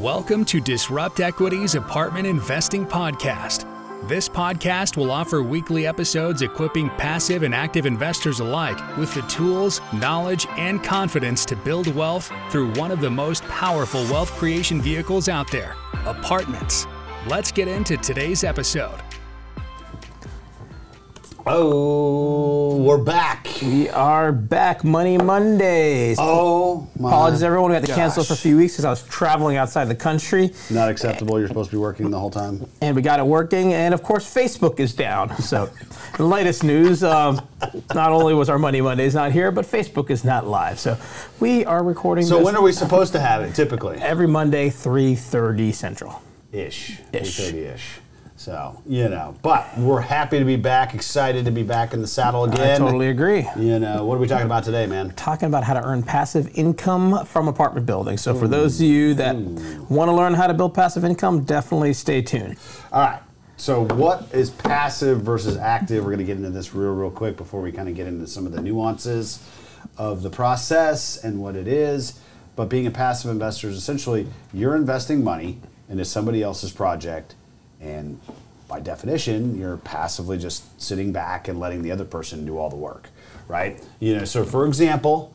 Welcome to Disrupt Equity's Apartment Investing Podcast. This podcast will offer weekly episodes equipping passive and active investors alike with the tools, knowledge, and confidence to build wealth through one of the most powerful wealth creation vehicles out there apartments. Let's get into today's episode. Oh, we're back. We are back, Money Mondays. Oh, my Apologies, everyone. We had to cancel for a few weeks because I was traveling outside the country, Not acceptable. You're supposed to be working the whole time. and we got it working. And of course, Facebook is down. So, the latest news: um, not only was our Money Mondays not here, but Facebook is not live. So, we are recording. So when are we supposed to have it? Typically, every Monday, 3:30 Central. ish, Ish. 30 ish. So you know, but we're happy to be back. Excited to be back in the saddle again. I totally agree. You know, what are we talking about today, man? talking about how to earn passive income from apartment buildings. So for those of you that want to learn how to build passive income, definitely stay tuned. All right. So what is passive versus active? We're going to get into this real, real quick before we kind of get into some of the nuances of the process and what it is. But being a passive investor is essentially you're investing money into somebody else's project, and by definition, you're passively just sitting back and letting the other person do all the work, right? You know. So for example,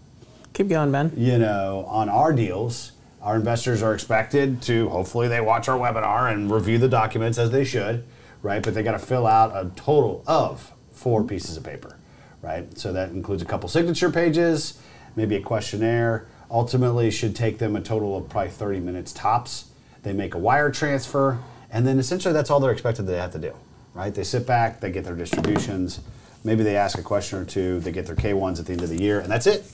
Keep going, Ben. you know, on our deals, our investors are expected to hopefully they watch our webinar and review the documents as they should, right? But they got to fill out a total of four pieces of paper, right? So that includes a couple signature pages, maybe a questionnaire. Ultimately, should take them a total of probably 30 minutes tops. They make a wire transfer, and then essentially that's all they're expected they have to do, right? They sit back, they get their distributions, maybe they ask a question or two, they get their K1s at the end of the year, and that's it.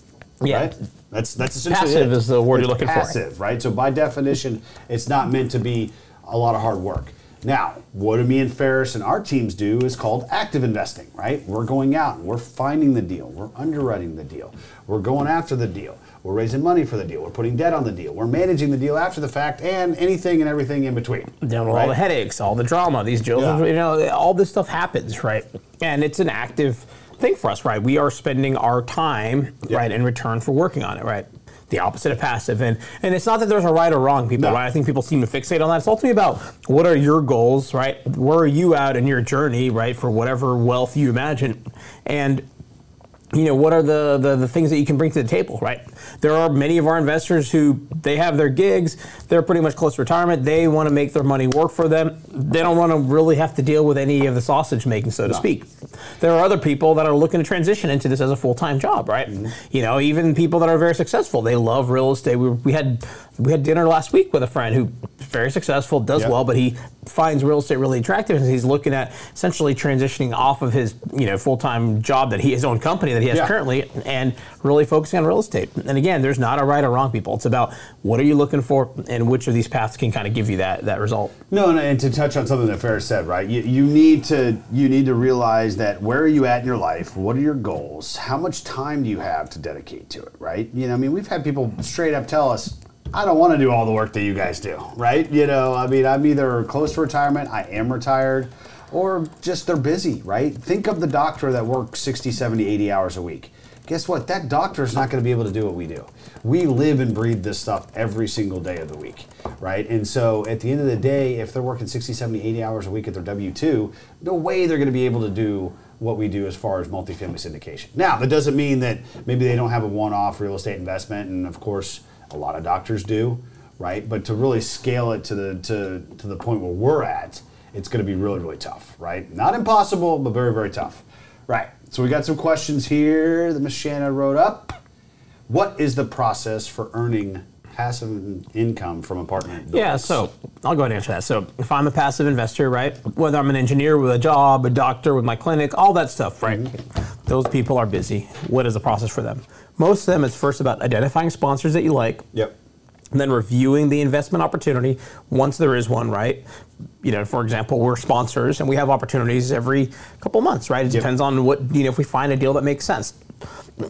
Yeah. Right? That's that's essentially Passive it. is the word It's you're looking for. passive, right? So by definition, it's not meant to be a lot of hard work. Now, what do me and Ferris and our teams do is called active investing, right? We're going out and we're finding the deal, we're underwriting the deal, we're going after the deal, we're raising money for the deal, we're putting debt on the deal, we're managing the deal after the fact, and anything and everything in between. Down with all right? the headaches, all the drama, these deals, Yeah. you know, all this stuff happens, right? And it's an active thing for us, right? We are spending our time, Yeah. right, in return for working on it, right? The opposite of passive, and and it's not that there's a right or wrong, people. No. Right? I think people seem to fixate on that. It's ultimately about what are your goals, right? Where are you at in your journey, right, for whatever wealth you imagine, and you know what are the, the the things that you can bring to the table right? There are many of our investors who they have their gigs they're pretty much close to retirement they want to make their money work for them. They don't want to really have to deal with any of the sausage making so to speak. There are other people that are looking to transition into this as a full-time job right? Mm-hmm. you know even people that are very successful they love real estate. We, we had we had dinner last week with a friend who very successful does Yep. well but he finds real estate really attractive and he's looking at essentially transitioning off of his you know full-time job that he his own company that he has Yeah. currently and really focusing on real estate and again there's not a right or wrong people it's about what are you looking for and which of these paths can kind of give you that that result No, no, and to touch on something that Ferris said, right? You, you need to you need to realize that where are you at in your life? What are your goals? How much time do you have to dedicate to it, right? You know, I mean, we've had people straight up tell us, I don't want to do all the work that you guys do, right? You know, I mean, I'm either close to retirement, I am retired, or just they're busy, right? Think of the doctor that works 60, 70, 80 hours a week. Guess what? That doctor is not going to be able to do what we do. We live and breathe this stuff every single day of the week, right? And so at the end of the day, if they're working 60, 70, 80 hours a week at their W 2, no way they're going to be able to do what we do as far as multifamily syndication. Now, that doesn't mean that maybe they don't have a one off real estate investment, and of course, a lot of doctors do, right? But to really scale it to the, to, to the point where we're at, it's going to be really, really tough, right? Not impossible, but very, very tough. Right. So we got some questions here that Miss Shanna wrote up. What is the process for earning passive income from apartment buildings? Yeah, so I'll go ahead and answer that. So if I'm a passive investor, right, whether I'm an engineer with a job, a doctor with my clinic, all that stuff, right, mm-hmm. those people are busy. What is the process for them? Most of them, it's first about identifying sponsors that you like, Yep. and then reviewing the investment opportunity once there is one, right? You know, for example, we're sponsors and we have opportunities every couple months, right? It Yep. depends on what, you know, if we find a deal that makes sense.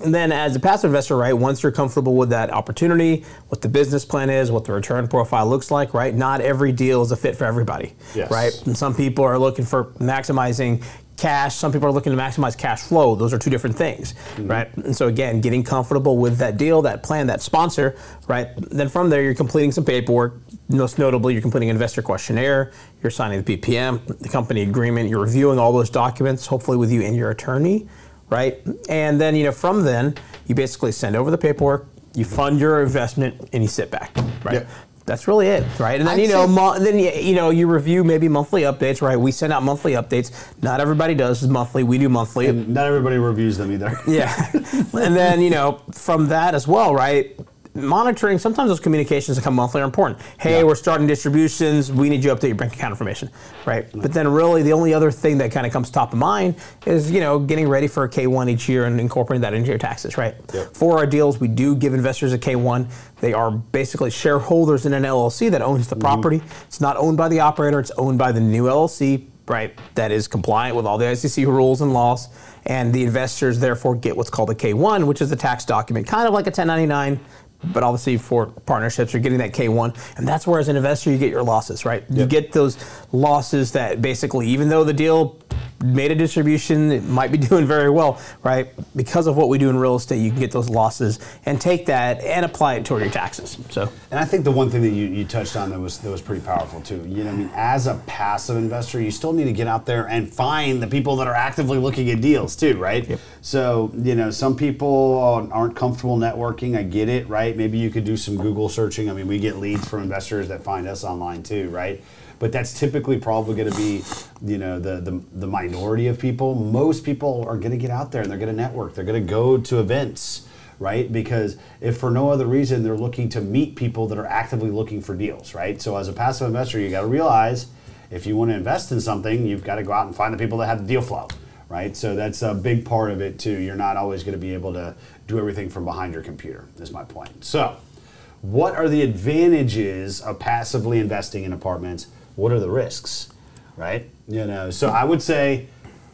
And then as a passive investor, right, once you're comfortable with that opportunity, what the business plan is, what the return profile looks like, right? Not every deal is a fit for everybody, Yes. right? And some people are looking for maximizing cash. Some people are looking to maximize cash flow. Those are two different things, Mm-hmm. right? And so again, getting comfortable with that deal, that plan, that sponsor, right? Then from there, you're completing some paperwork. Most notably, you're completing an investor questionnaire. You're signing the PPM, the company agreement. You're reviewing all those documents, hopefully with you and your attorney, right? And then you know from then, you basically send over the paperwork. You fund your investment and you sit back, right? Yep. That's really it, right? And then I'd you know, mo- then you, you know, you review maybe monthly updates, right? We send out monthly updates. Not everybody does monthly. We do monthly. Not everybody reviews them either. Yeah. and then, you know, from that as well, right? Monitoring, sometimes those communications that come monthly are important. Hey, Yeah. we're starting distributions. We need you to update your bank account information, right? Mm-hmm. But then, really, the only other thing that kind of comes top of mind is, you know, getting ready for a K1 each year and incorporating that into your taxes, right? Yep. For our deals, we do give investors a K1. They are basically shareholders in an LLC that owns the mm-hmm. property. It's not owned by the operator, it's owned by the new LLC, right? That is compliant with all the SEC rules and laws. And the investors therefore get what's called a K1, which is a tax document, kind of like a 1099. But obviously, for partnerships, you're getting that K1, and that's where, as an investor, you get your losses, right? You get those losses that basically, even though the deal made a distribution, it might be doing very well, right? Because of what we do in real estate, you can get those losses and take that and apply it toward your taxes. So, And I think the one thing that you, you touched on that was that was pretty powerful too. You know, I mean, as a passive investor, you still need to get out there and find the people that are actively looking at deals too, right? So, you know, some people aren't comfortable networking. I get it, right? Maybe you could do some Google searching. I mean, we get leads from investors that find us online too, right? But that's typically probably going to be, you know, the, the the minority of people. Most people are going to get out there and they're going to network. They're going to go to events right? Because if for no other reason they're looking to meet people that are actively looking for deals, right? So as a passive investor, you got to realize if you want to invest in something, you've got to go out and find the people that have the deal flow, right? So that's a big part of it too. You're not always going to be able to do everything from behind your computer. Is my point. So, what are the advantages of passively investing in apartments? What are the risks, right? You know, so I would say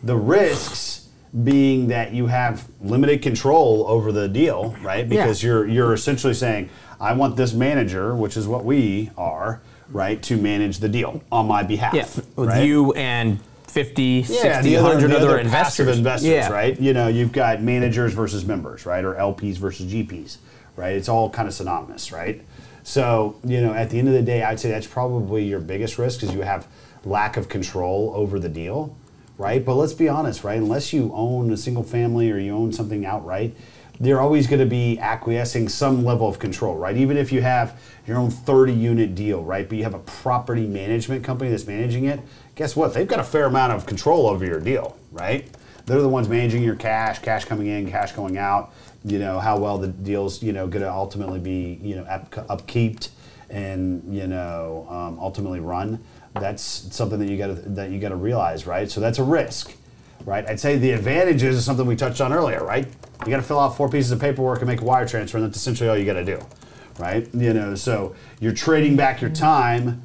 the risks being that you have limited control over the deal, right? Because you're you're essentially saying, I want this manager, which is what we are, right, to manage the deal on my behalf. yeah, with right? you and 50, 60, yeah, the other, 100 the other, other investors. investors, yeah. right? You know, you've got managers versus members, right, or LPs versus GPs, right? It's all kind of synonymous, right? So, you know, at the end of the day, I'd say that's probably your biggest risk is you have lack of control over the deal, right? But let's be honest, right? Unless you own a single family or you own something outright, they're always going to be acquiescing some level of control, right? Even if you have your own 30 unit deal, right? But you have a property management company that's managing it, guess what? They've got a fair amount of control over your deal, right? They're the ones managing your cash, cash coming in, cash going out, you know, how well the deal's, you know, going to ultimately be, you know, up, upkeeped and, you know, um, ultimately run. That's something that you got to that you got to realize, right? So that's a risk right? I'd say the advantages is something we touched on earlier, right? You got to fill out four pieces of paperwork and make a wire transfer, and that's essentially all you got to do, right? You know, so you're trading back your time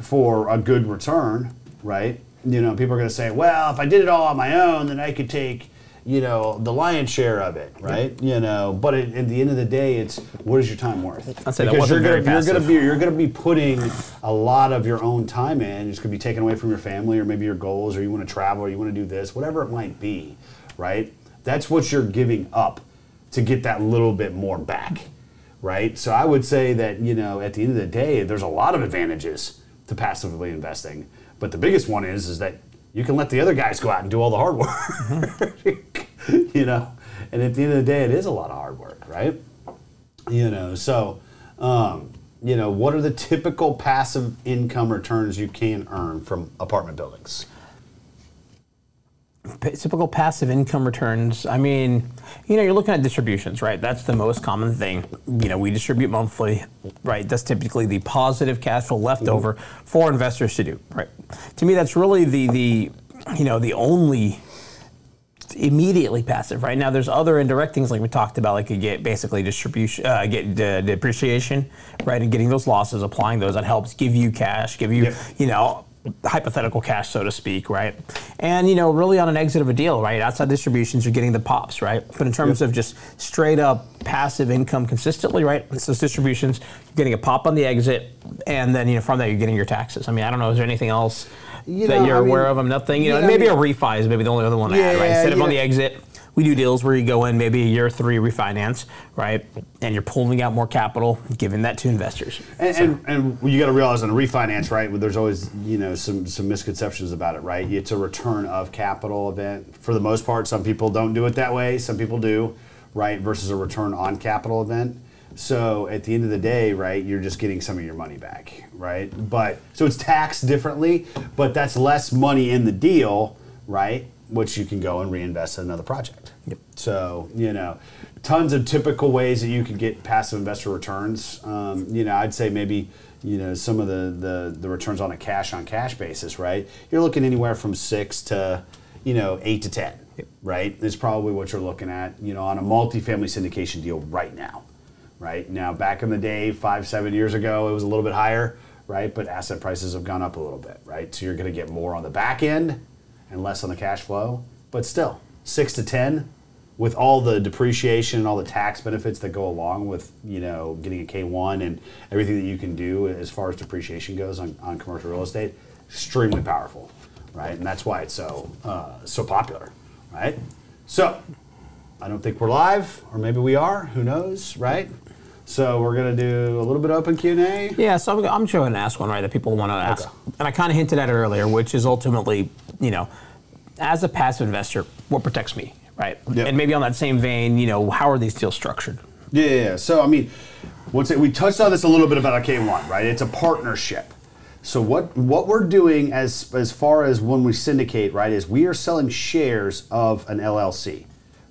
for a good return, right? You know, people are going to say, well, if I did it all on my own, then I could take, you know, the lion's share of it, right? You know, but at, at the end of the day, it's what is your time worth? I'd say because you're gonna, you're gonna be you're going to be putting a lot of your own time in. It's going to be taken away from your family, or maybe your goals, or you want to travel, or you want to do this, whatever it might be, right? That's what you're giving up to get that little bit more back, right? So I would say that you know, at the end of the day, there's a lot of advantages to passively investing, but the biggest one is is that you can let the other guys go out and do all the hard work, mm-hmm. you know. And at the end of the day, it is a lot of hard work, right? you know so um, you know what are the typical passive income returns you can earn from apartment buildings typical passive income returns. I mean, you know, you're looking at distributions, right? That's the most common thing. You know, we distribute monthly, right? That's typically the positive cash flow left over for investors to do, right? To me, that's really the the you know the only immediately passive. Right now, there's other indirect things like we talked about, like you get basically distribution, uh, get uh, depreciation, right, and getting those losses, applying those. That helps give you cash, give you Yep. you know hypothetical cash, so to speak, right? And you know, really on an exit of a deal, right? Outside distributions, you're getting the pops, right? But in terms of just straight up passive income consistently, right? So those distributions, you're getting a pop on the exit, and then you know from that you're getting your taxes. I mean, I don't know, is there anything else You that know, you're I mean- aware of them? Nothing. You know, Yeah, and maybe a refi is maybe the only other one to add, right? Yeah, Instead of on the exit, we do deals where you go in maybe a year three refinance, right? And you're pulling out more capital, giving that to investors. And, and, and you got to realize on a refinance, right? There's always you know some some misconceptions about it, right? It's a return of capital event for the most part. Some people don't do it that way. Some people do, right? Versus a return on capital event. So at the end of the day, right, you're just getting some of your money back, right? But so it's taxed differently, but that's less money in the deal, right? Which you can go and reinvest in another project. Yep. So you know, tons of typical ways that you could get passive investor returns. Um, you know, I'd say maybe you know some of the, the the returns on a cash on cash basis, right? You're looking anywhere from six to you know eight to ten, right? Is probably what you're looking at. You know, on a multifamily syndication deal right now, right? Now, back in the day, five seven years ago, it was a little bit higher, right? But asset prices have gone up a little bit, right? So you're going to get more on the back end and less on the cash flow, but still six to ten with all the depreciation and all the tax benefits that go along with you know getting a K1 and everything that you can do as far as depreciation goes on, on commercial real estate, extremely powerful, right? And that's why it's so uh, so popular, right? So I don't think we're live, or maybe we are. Who knows, right? So we're gonna do a little bit of open Q and A. Yeah, so I'm, I'm sure to ask one, right, that people want to ask. Okay. And I kind of hinted at it earlier, which is ultimately, you know, as a passive investor, what protects me, right? Yep. And maybe on that same vein, you know, how are these deals structured? Yeah, yeah, yeah. So I mean, once it, we touched on this a little bit about a K1, right? It's a partnership. So what what we're doing as as far as when we syndicate, right, is we are selling shares of an LLC,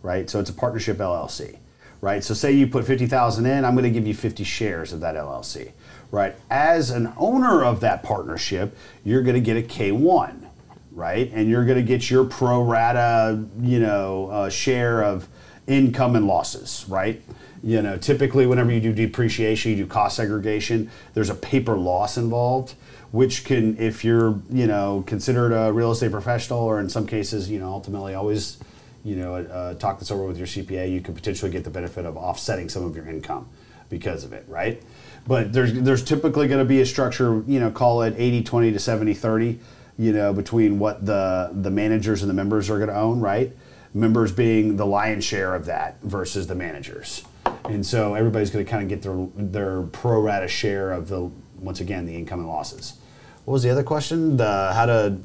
right? So it's a partnership LLC, right? So say you put fifty thousand in, I'm going to give you fifty shares of that LLC, right? As an owner of that partnership, you're going to get a K1, right? And you're going to get your pro rata, you know, uh, share of income and losses, right? You know, typically whenever you do depreciation, you do cost segregation, there's a paper loss involved, which can, if you're, you know, considered a real estate professional or in some cases, you know, ultimately always, you know, uh, talk this over with your CPA, you could potentially get the benefit of offsetting some of your income because of it, right? But there's there's typically going to be a structure, you know, call it 80 20 to 70 30, you know, between what the the managers and the members are going to own, right? Members being the lion's share of that versus the managers. And so everybody's going to kind of get their their pro rata share of the once again the income and losses. What was the other question? The how to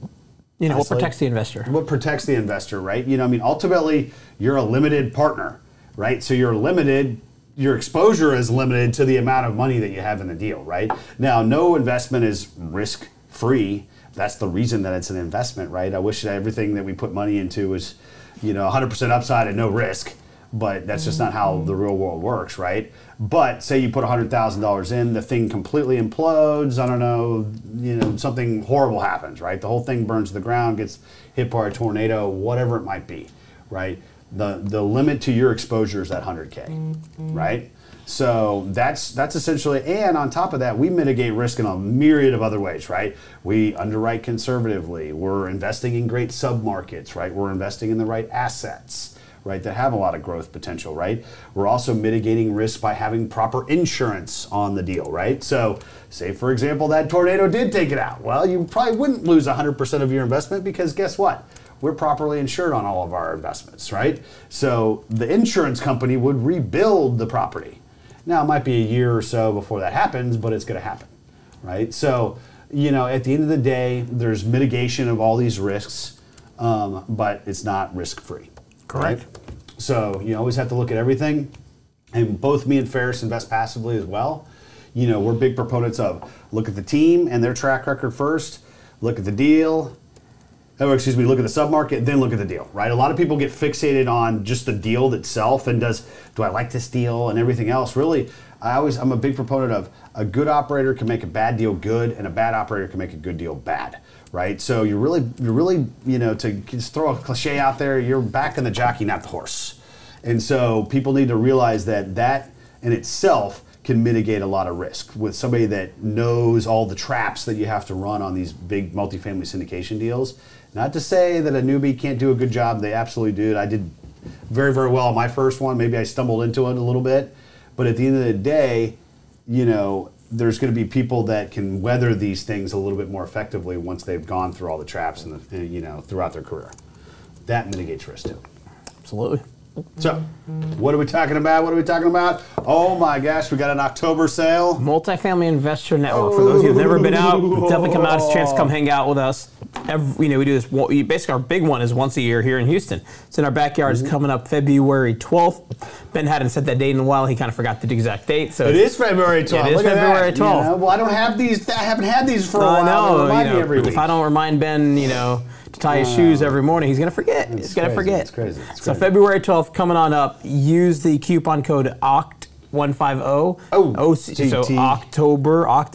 You know, what protects the investor? what protects the investor, right? You know, I mean, ultimately, you're a limited partner, right? So you're limited. Your exposure is limited to the amount of money that you have in the deal, right? Now, no investment is risk free. That's the reason that it's an investment, right? I wish that everything that we put money into was, you know, 100% upside and no risk, but that's just not how the mm-hmm. real world works, right? But say you put $100,000 in, the thing completely implodes. I don't know, you know, something horrible happens, right? The whole thing burns to the ground, gets hit by a tornado, whatever it might be, right? The the limit to your exposure is that 100k, mm-hmm. right? So that's that's essentially, and on top of that, we mitigate risk in a myriad of other ways, right? We underwrite conservatively. We're investing in great submarkets, right? We're investing in the right assets, right? That have a lot of growth potential, right? We're also mitigating risk by having proper insurance on the deal, right? So, say for example, that tornado did take it out. Well, you probably wouldn't lose 100% of your investment because guess what? We're properly insured on all of our investments, right? So the insurance company would rebuild the property. Now, it might be a year or so before that happens, but it's going to happen, right? So, you know, at the end of the day, there's mitigation of all these risks, um, but it's not risk free. Correct. So you always have to look at everything. And both me and Ferris invest passively as well. You know, we're big proponents of look at the team and their track record first, look at the deal, oh, excuse me, look at the submarket, then look at the deal, right? A lot of people get fixated on just the deal itself and does, do I like this deal and everything else. Really, I always, I'm a big proponent of a good operator can make a bad deal good and a bad operator can make a good deal bad, right? So you're really, you're really, you know, to just throw a cliche out there, you're backing the jockey, not the horse. And so people need to realize that that in itself can mitigate a lot of risk with somebody that knows all the traps that you have to run on these big multifamily syndication deals. Not to say that a newbie can't do a good job, they absolutely do. I did very, very well on my first one. Maybe I stumbled into it a little bit. But at the end of the day, you know, there's going to be people that can weather these things a little bit more effectively once they've gone through all the traps and you know throughout their career. That mitigates risk too. Absolutely. So, what are we talking about? What are we talking about? Oh my gosh, we got an October sale. Multifamily Investor Network. For those of you who've never been out, definitely come out. It's a chance to come hang out with us. Every, you know, we do this. we- Basically, our big one is once a year here in Houston. It's in our backyard. It's coming up February 12th. Ben hadn't set that date in a while. He kind of forgot the exact date. So It is February 12th. It is Look February that. You 12th. know, well, I don't have these. I haven't had these for a while. Remind you know, if. I don't remind Ben, you know, to tie his shoes every morning, he's gonna forget. he's gonna crazy. forget. It's crazy. It's So crazy. February 12th coming on up. Use the coupon code OCT150. Oh, OC, so October Oct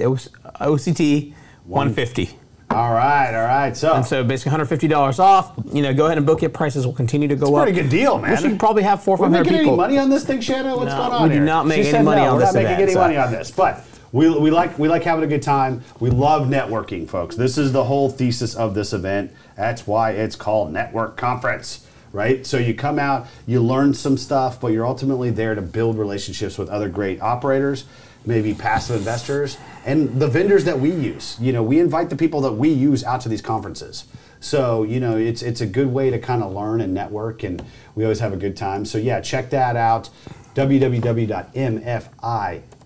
OCT 150. All right, all right. So, And so basically $150 off. You know, go ahead and book it. Prices will continue to go up. pretty good deal, man. Wish you could probably have four or We're five hundred making people. any money on this thing, Shannon? What's No, going on we do here? not make She any money no, on we're this not making event, any so- money on this, but we, we like we like having a good time. We love networking, folks. This is the whole thesis of this event. That's why it's called Network Conference, right? So you come out, you learn some stuff, but you're ultimately there to build relationships with other great operators, maybe passive investors, and the vendors that we use. You know, we invite the people that we use out to these conferences. So you know, it's it's a good way to kind of learn and network, and we always have a good time. So yeah, check that out.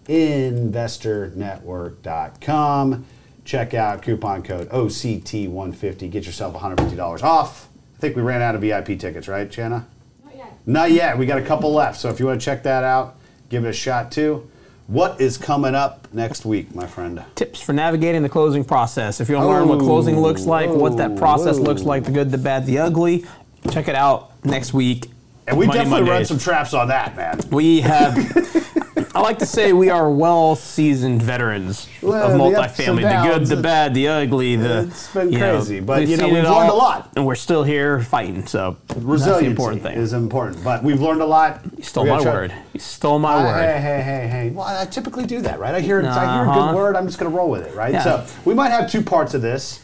www.mfinvestornetwork.com. Check out coupon code OCT150. Get yourself $150 off. I think we ran out of VIP tickets, right, Jana? Not yet. Not yet. We got a couple left. So if you want to check that out, give it a shot too. What is coming up next week, my friend? Tips for navigating the closing process. If you want to learn what closing looks like, what that process Oh, looks like, the good, the bad, the ugly, check it out next week. And we Money definitely run some traps on that, man. We have. I like to say we are well-seasoned veterans Well, of the multifamily. The good, the bad, the ugly. The it's been you know, crazy, but, you know, we've learned a lot. and we're still here fighting. So the important thing. is important, but we've learned a lot. you stole my try- word. You stole my Uh, word. Hey, hey, hey, hey. Well, I typically do that, right? I hear, I hear a Uh-huh. good word, I'm just going to roll with it, right? Yeah. So we might have two parts of this,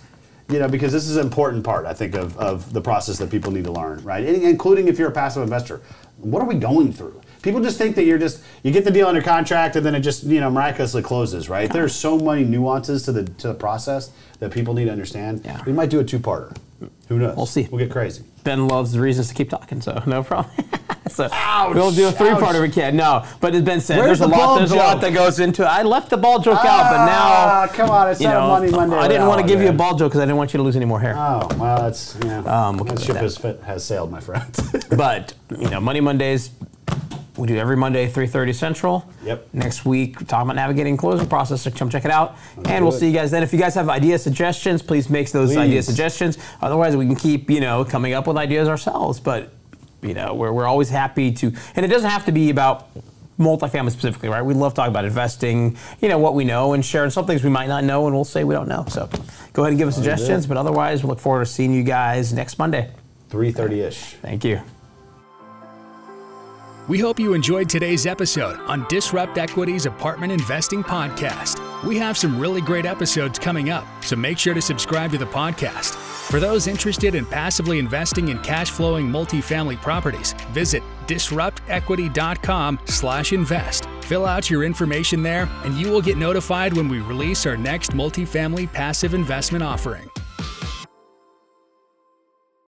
you know, because this is an important part, I think, of, of the process that people need to learn, right? In- Including if you're a passive investor. What are we going through? People just think that you're just, you get the deal under contract and then it just, you know, miraculously closes, right? There's so many nuances to the, to the process that people need to understand. Yeah. We might do a two-parter. Who knows? We'll see. We'll get crazy. Ben loves the reasons to keep talking, so no problem. so Ouch, we'll do a three-part ouch. if we can. No, but as Ben said, Where's there's a lot. There's a lot that goes into it. I left the ball joke out, but Ah, now come on, it's you know, Money Monday. I didn't want to give you a man. ball joke because I didn't want you to lose any more hair. Oh, well, that's, yeah. Um, we'll that ship that. has, fit, has sailed, my friend. But you know, Money Mondays, we do every Monday, 3:30 Central. Yep. Next week, we're talking about navigating closing process. So come check it out, and we'll see you guys then. If you guys have idea suggestions, please make those idea suggestions. Otherwise, we can keep you know coming up with ideas ourselves. But you know, we're we're always happy to, and it doesn't have to be about multifamily specifically, right? We love talking about investing, you know, what we know and sharing some things we might not know and we'll say we don't know. So go ahead and give us suggestions, but otherwise we look forward to seeing you guys next Monday. 3.30ish. Thank you. We hope you enjoyed today's episode on Disrupt Equity's Apartment Investing Podcast. We have some really great episodes coming up, so make sure to subscribe to the podcast. For those interested in passively investing in cash flowing multifamily properties, visit disruptequity.com slash invest. Fill out your information there, and you will get notified when we release our next multifamily passive investment offering.